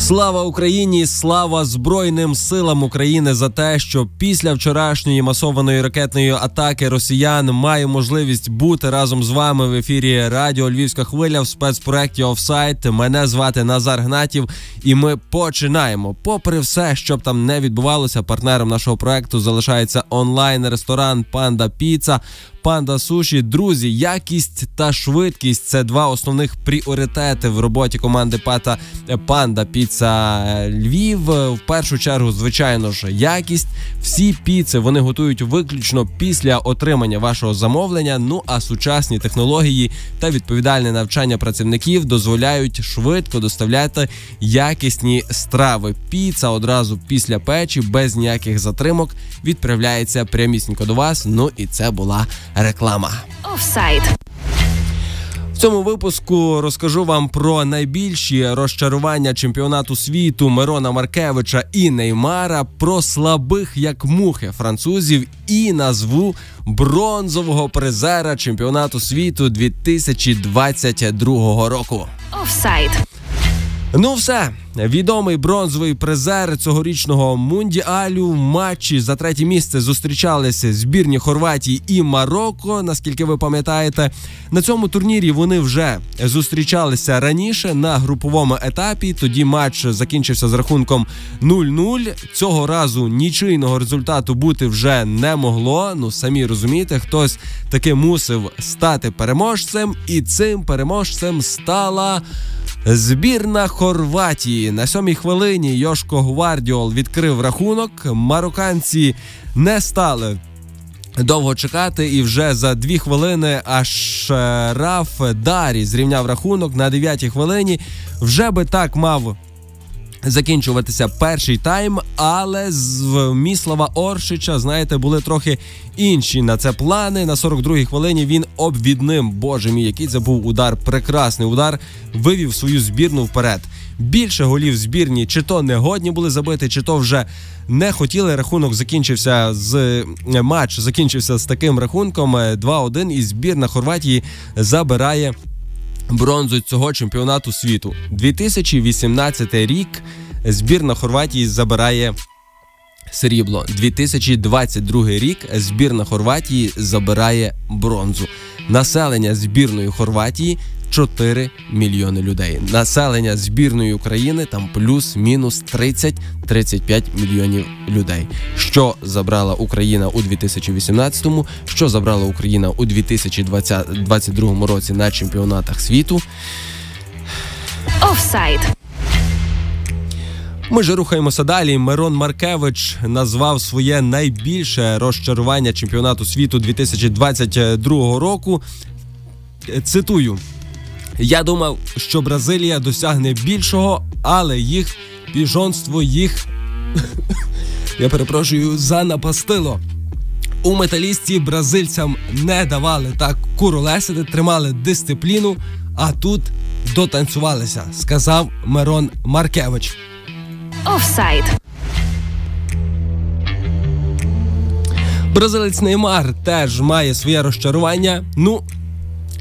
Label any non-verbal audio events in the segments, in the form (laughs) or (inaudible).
Слава Україні! Слава Збройним силам України за те, що після вчорашньої масованої ракетної атаки росіян маю можливість бути разом з вами в ефірі Радіо Львівська хвиля в спецпроекті Офсайт. Мене звати Назар Гнатів, і ми починаємо. Попри все, що там не відбувалося, партнером нашого проекту залишається онлайн-ресторан Панда Піца. Панда Суші. Друзі, якість та швидкість це два основних пріоритети в роботі команди Пата Панда Піца Львів. В першу чергу, звичайно ж, якість. Всі піци вони готують виключно після отримання вашого замовлення. Ну а сучасні технології та відповідальне навчання працівників дозволяють швидко доставляти якісні страви. Піца одразу після печі без ніяких затримок відправляється прямісінько до вас. Ну і це була реклама. Офсайд. В цьому випуску розкажу вам про найбільші розчарування чемпіонату світу Мирона Маркевича і Неймара, про слабих як мухи французів і назву бронзового призера чемпіонату світу 2022 року. Офсайд. Ну, все відомий бронзовий призер цьогорічного мундіалю в матчі за третє місце зустрічалися збірні Хорватії і Марокко. Наскільки ви пам'ятаєте, на цьому турнірі вони вже зустрічалися раніше на груповому етапі. Тоді матч закінчився з рахунком 0-0. Цього разу нічийного результату бути вже не могло. Ну самі розумієте, хтось таки мусив стати переможцем, і цим переможцем стала. Збірна Хорватії на сьомій хвилині Йошко Гвардіол відкрив рахунок. Марокканці не стали довго чекати, і вже за дві хвилини аж Раф Дарі зрівняв рахунок на дев'ятій хвилині. Вже би так мав. Закінчуватися перший тайм, але з Міслава Оршича, знаєте, були трохи інші на це плани. На 42-й хвилині він обвідним. Боже мій, який це був удар, прекрасний удар, вивів свою збірну вперед. Більше голів збірні, чи то не годні були забити, чи то вже не хотіли. Рахунок закінчився з матч. Закінчився з таким рахунком 2-1, і збірна Хорватії забирає бронзу цього чемпіонату світу. 2018 рік збірна Хорватії забирає срібло. 2022 рік збірна Хорватії забирає бронзу. Населення збірної Хорватії 4 мільйони людей. Населення збірної України там плюс-мінус 30-35 мільйонів людей. Що забрала Україна у 2018-му, що забрала Україна у 2022 році на чемпіонатах світу. Офсайд. Ми ж рухаємося далі. Мирон Маркевич назвав своє найбільше розчарування чемпіонату світу 2022 року. Цитую. Я думав, що Бразилія досягне більшого, але їх піжонство їх (laughs) я перепрошую занапастило. У металісті бразильцям не давали так куролесити, тримали дисципліну, а тут дотанцювалися, сказав Мирон Маркевич. Офсайд. Бразилець Неймар теж має своє розчарування. Ну,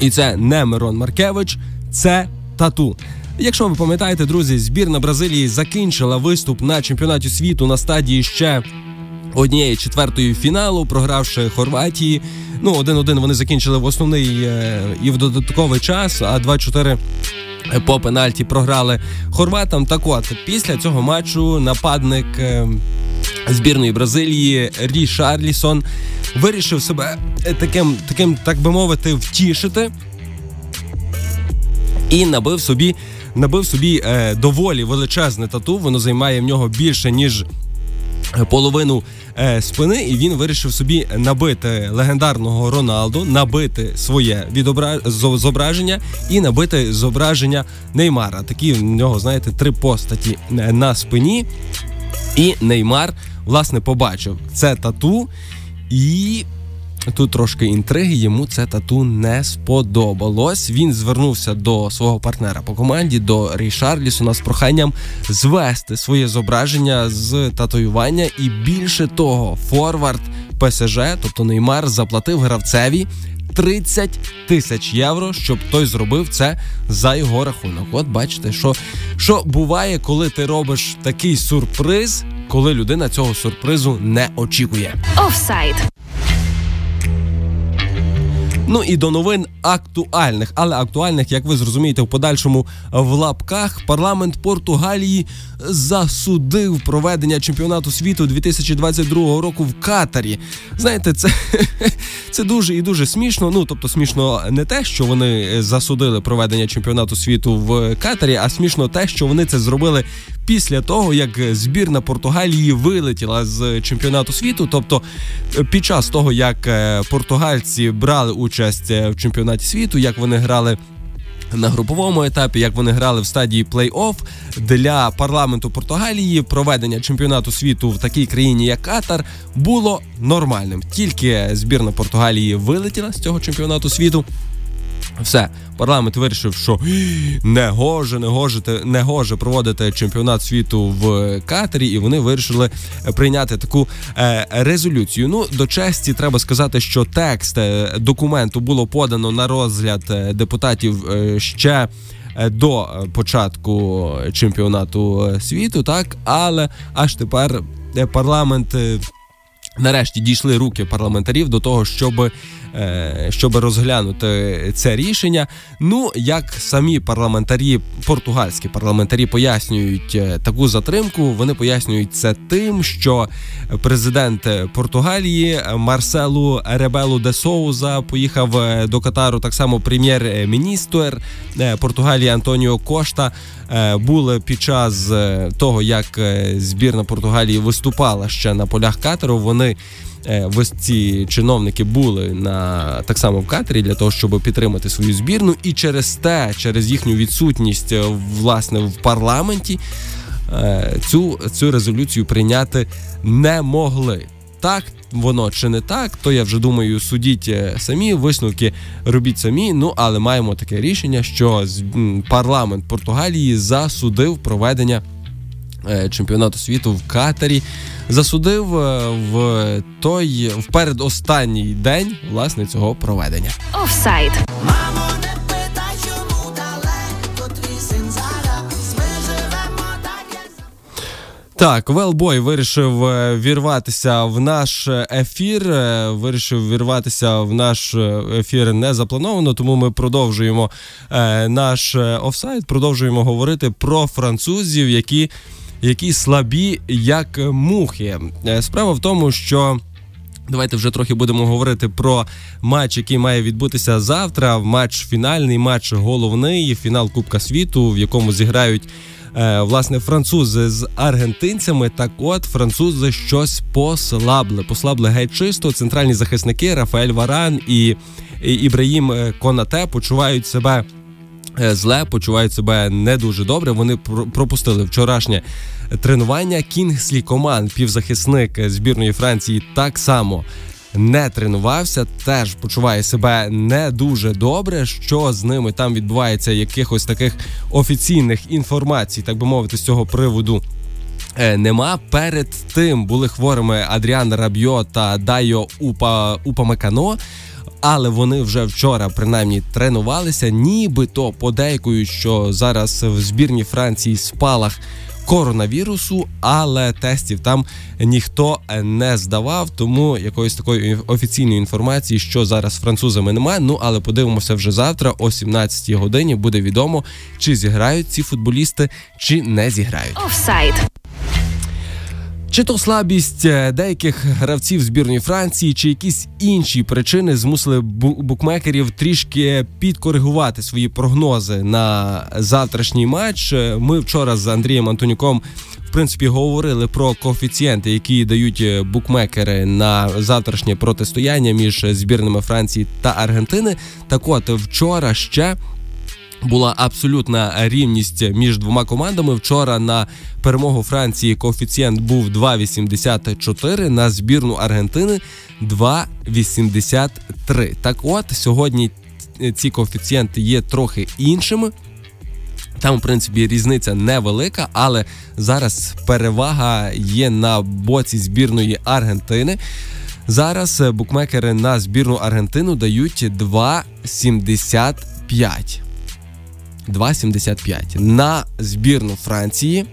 і це не Мирон Маркевич, це тату. Якщо ви пам'ятаєте, друзі, збірна Бразилії закінчила виступ на чемпіонаті світу на стадії ще однієї четвертої фіналу, програвши Хорватії. Ну, один-один вони закінчили в основний е, і в додатковий час, а 2-4 по пенальті програли хорватам. Так от після цього матчу нападник. Е, збірної Бразилії Рі Шарлісон вирішив себе таким, таким, так би мовити, втішити і набив собі набив собі е, доволі величезне тату. Воно займає в нього більше ніж половину е, спини, і він вирішив собі набити легендарного Роналду, набити своє відобра... зображення і набити зображення Неймара. Такі в нього, знаєте, три постаті на спині. І Неймар власне побачив це тату і тут трошки інтриги. Йому це тату не сподобалось. Він звернувся до свого партнера по команді, до Рейшарлісона з проханням звести своє зображення з татуювання. І більше того, Форвард ПСЖ, тобто Неймар, заплатив гравцеві 30 тисяч євро, щоб той зробив це за його рахунок. От бачите, що, що буває, коли ти робиш такий сюрприз, коли людина цього сюрпризу не очікує. Офсайд. Ну і до новин актуальних, але актуальних, як ви зрозумієте, в подальшому в лапках парламент Португалії засудив проведення чемпіонату світу 2022 року в Катарі. Знаєте, це (laughs) це дуже і дуже смішно. Ну тобто, смішно не те, що вони засудили проведення чемпіонату світу в Катарі, а смішно те, що вони це зробили після того, як збірна Португалії вилетіла з чемпіонату світу. Тобто, під час того, як португальці брали участь в чемпіонаті світу, як вони грали. На груповому етапі, як вони грали в стадії плей-офф для парламенту Португалії, проведення чемпіонату світу в такій країні, як Катар, було нормальним. Тільки збірна Португалії вилетіла з цього чемпіонату світу. Все, парламент вирішив, що не гоже, не гоже, не гоже проводити чемпіонат світу в Катері, і вони вирішили прийняти таку е, резолюцію. Ну до честі треба сказати, що текст е, документу було подано на розгляд е, депутатів е, ще. До початку чемпіонату світу, так але аж тепер парламент нарешті дійшли руки парламентарів до того, щоб Е, щоб розглянути це рішення. Ну як самі парламентарі, португальські парламентарі пояснюють е, таку затримку, вони пояснюють це тим, що президент Португалії Марселу Ребелу де Соуза поїхав е, до Катару. Так само прем'єр-міністр Португалії Антоніо Кошта були під час того, як збірна Португалії виступала ще на полях Катару. Вони Е, ці чиновники були на так само в Катері для того, щоб підтримати свою збірну, і через те, через їхню відсутність е, власне в парламенті, е, цю, цю резолюцію прийняти не могли. Так воно чи не так, то я вже думаю, судіть самі висновки робіть самі. Ну але маємо таке рішення, що парламент Португалії засудив проведення чемпіонату світу в Катарі засудив е, в той в передостанній день власне цього проведення. Офсайд. Так, Велбой вирішив е, вірватися в наш ефір. Е, вирішив вірватися в наш ефір не заплановано, тому ми продовжуємо наш офсайд. Продовжуємо говорити про французів, які які слабі, як мухи. Е, справа в тому, що. Давайте вже трохи будемо говорити про матч, який має відбутися завтра. Матч фінальний, матч головний, фінал Кубка світу, в якому зіграють е, власне французи з аргентинцями. Так, от французи щось послабли. Послабли геть чисто. Центральні захисники Рафаель Варан і Ібраїм е, Конате почувають себе. Зле почувають себе не дуже добре. Вони пропустили вчорашнє тренування. Кінгслі Коман, півзахисник збірної Франції, так само. Не тренувався, теж почуває себе не дуже добре. Що з ними там відбувається, якихось таких офіційних інформацій, так би мовити, з цього приводу е, нема. Перед тим були хворими Адріан Рабьо та Дайо Упа Упамекано. Але вони вже вчора принаймні тренувалися, нібито подейкують, що зараз в збірні Франції спалах коронавірусу, але тестів там ніхто не здавав. Тому якоїсь такої офіційної інформації, що зараз французами немає. Ну але подивимося вже завтра, о 17 годині буде відомо, чи зіграють ці футболісти, чи не зіграють. Офсайд. Чи то слабість е, деяких гравців збірної Франції, чи якісь інші причини змусили букмекерів трішки підкоригувати свої прогнози на завтрашній матч. Е, ми вчора з Андрієм Антонюком в принципі говорили про коефіцієнти, які дають е, букмекери на завтрашнє протистояння між збірними Франції та Аргентини. Так, от вчора ще Була абсолютна рівність між двома командами. Вчора на перемогу Франції коефіцієнт був 2,84, на збірну Аргентини 2,83. Так от сьогодні ці коефіцієнти є трохи іншими. Там, в принципі, різниця невелика, але зараз перевага є на боці збірної Аргентини. Зараз букмекери на збірну Аргентину дають 2,75. 2,75. На збірну Франції,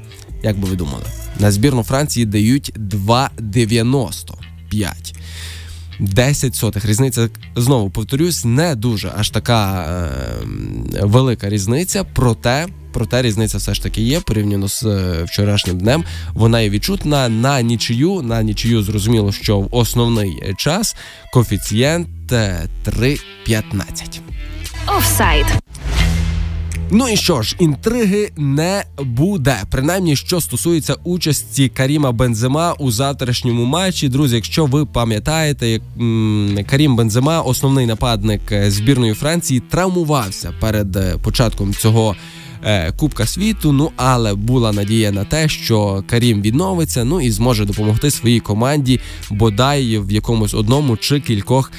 як би ви думали, на збірну Франції дають 2,95. 10 сотих. Різниця знову повторюсь, не дуже аж така е, велика різниця, проте. Проте різниця все ж таки є порівняно з е, вчорашнім днем. Вона є відчутна на нічию. На нічию зрозуміло, що в основний час коефіцієнт 3,15. Офсайд. Ну і що ж, інтриги не буде. Принаймні, що стосується участі Каріма Бензема у завтрашньому матчі. Друзі, якщо ви пам'ятаєте, як Карім Бензема, основний нападник е, збірної Франції, травмувався перед е, початком цього. Е, Кубка світу, ну але була надія на те, що Карім відновиться, ну і зможе допомогти своїй команді, бодай в якомусь одному чи кількох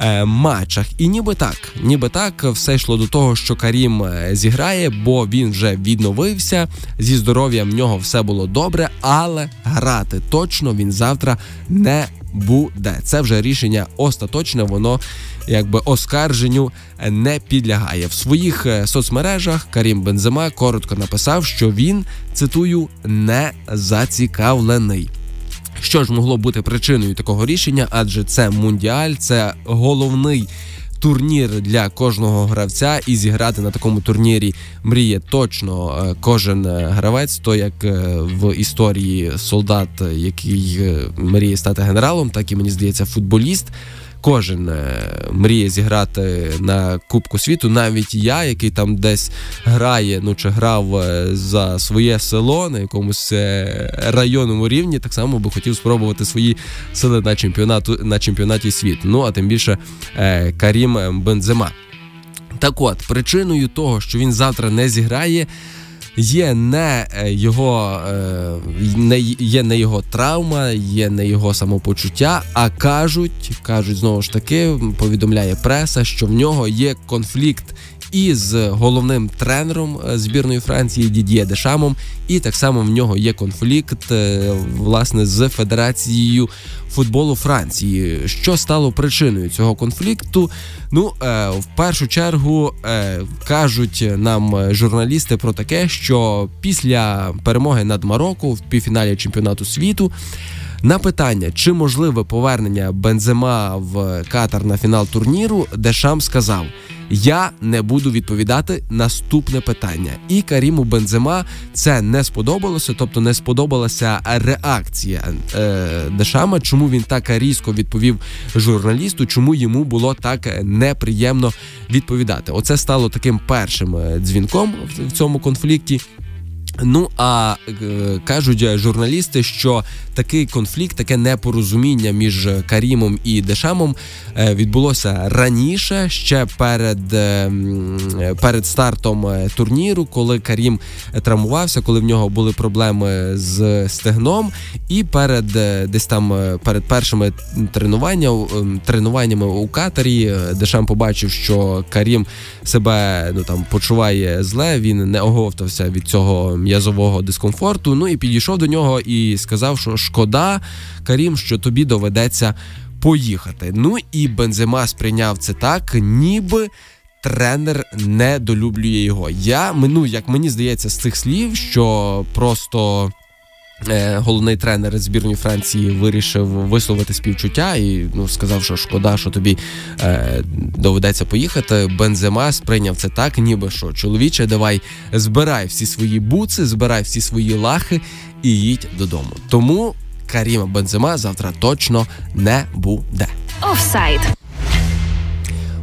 е, матчах. І ніби так, ніби так, все йшло до того, що Карім е, зіграє, бо він вже відновився. Зі здоров'ям в нього все було добре, але грати точно він завтра не буде. Це вже рішення остаточне, воно якби оскарженню не підлягає. В своїх е, соцмережах Карім Бензема коротко написав, що він цитую не зацікавлений. Що ж могло бути причиною такого рішення? Адже це мундіаль, це головний. Турнір для кожного гравця і зіграти на такому турнірі мріє точно е, кожен е, гравець, то як е, в історії солдат, який мріє стати генералом, так і мені здається, футболіст. Кожен е, мріє зіграти на Кубку світу, навіть я, який там десь грає, ну чи грав е, за своє село на якомусь е, районному рівні, так само би хотів спробувати свої сили на чемпіонату на чемпіонаті світу. Ну а тим більше Карім Бензема. Так от причиною того, що він завтра не зіграє є не е, його е, не є не його травма, є не його самопочуття, а кажуть, кажуть знову ж таки, повідомляє преса, що в нього є конфлікт із головним тренером е, збірної Франції Дід'є Дешамом, і так само в нього є конфлікт е, власне з Федерацією футболу Франції. Що стало причиною цього конфлікту? Ну е, в першу чергу кажуть нам журналісти про таке, що після перемоги над Марокко в півфіналі чемпіонату світу. На питання, чи можливе повернення Бензема в Катар на фінал турніру, Дешам сказав: Я не буду відповідати наступне питання. І Каріму Бензема це не сподобалося, тобто не сподобалася реакція е, Дешама. Чому він так різко відповів журналісту? Чому йому було так неприємно відповідати? Оце стало таким першим е, дзвінком в цьому конфлікті. Ну а е, кажуть журналісти, що такий конфлікт, таке непорозуміння між Карімом і Дешамом е, відбулося раніше, ще перед е, перед стартом турніру, коли Карім травмувався, коли в нього були проблеми з стегном, і перед десь там перед першими тренуваннями тренуваннями у Катарі Дешам побачив, що Карім себе ну там почуває зле. Він не оговтався від цього м'язового дискомфорту. Ну і підійшов до нього і сказав, що шкода, Карім, що тобі доведеться поїхати. Ну і Бензема сприйняв це так, ніби. Тренер недолюблює його. Я ну, як мені здається, з цих слів, що просто головний тренер збірної Франції вирішив висловити співчуття і ну сказав, що шкода, що тобі е, доведеться поїхати. Бензема сприйняв це так, ніби що чоловіче, давай збирай всі свої буци, збирай всі свої лахи і їдь додому. Тому Каріма Бензема завтра точно не буде. Офсайд.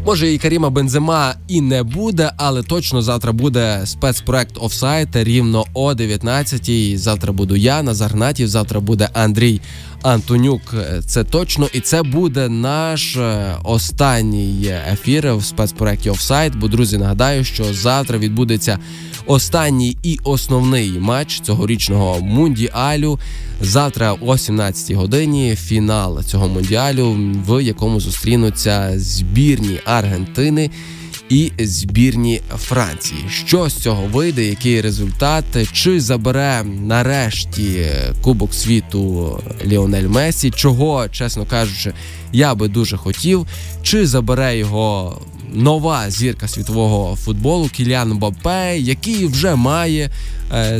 Може, і Каріма Бензема і не буде, але точно завтра буде спецпроект офсайт рівно о 19-й. Завтра буду я, Назар Гнатів, Завтра буде Андрій Антонюк. Це точно, і це буде наш е, останній ефір в спецпроекті Офсайт. Бо друзі, нагадаю, що завтра відбудеться останній і основний матч цьогорічного мундіалю. Завтра о 17-й годині фінал цього мундіалю, в якому зустрінуться збірні Аргентини і збірні Франції. Що з цього вийде? Який результат? Чи забере нарешті Кубок світу Ліонель Месі? Чого, чесно кажучи, я би дуже хотів, чи забере його нова зірка світового футболу Кіліан Бапе, який вже має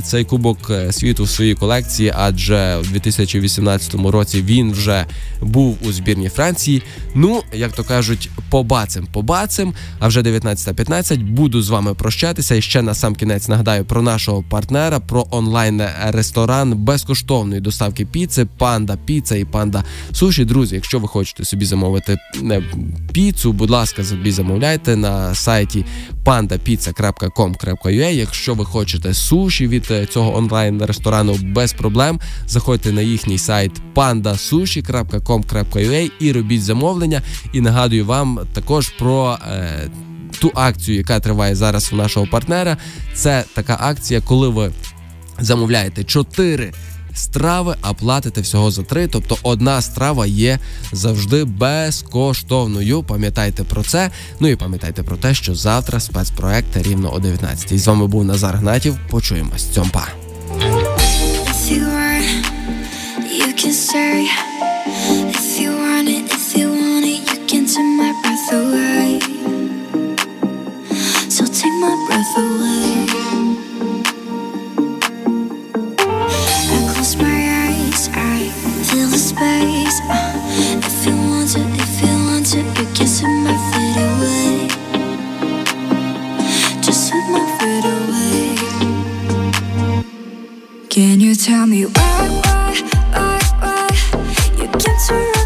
цей кубок е, світу в своїй колекції, адже у 2018 році він вже був у збірні Франції. Ну, як то кажуть, побацем, побацем. А вже 19.15 буду з вами прощатися. І ще на сам кінець нагадаю про нашого партнера, про онлайн-ресторан безкоштовної доставки піци, панда піца і панда суші. Друзі, якщо ви хочете собі замовити е, піцу, будь ласка, собі замовляйте на сайті pandapizza.com.ua. Якщо ви хочете суші від е, цього онлайн-ресторану без проблем, заходьте на їхній сайт pandasushi.com.ua і робіть замовлення. І нагадую вам також про. Е, ту акцію, яка триває зараз у нашого партнера, це така акція, коли ви замовляєте 4 страви, а платите всього за 3. Тобто одна страва є завжди безкоштовною. Пам'ятайте про це. Ну і пам'ятайте про те, що завтра спецпроект рівно о 19 З вами був Назар Гнатів. Почуємось. Цьомпа. You want, you can Can you tell me why, why, why, why? You kept to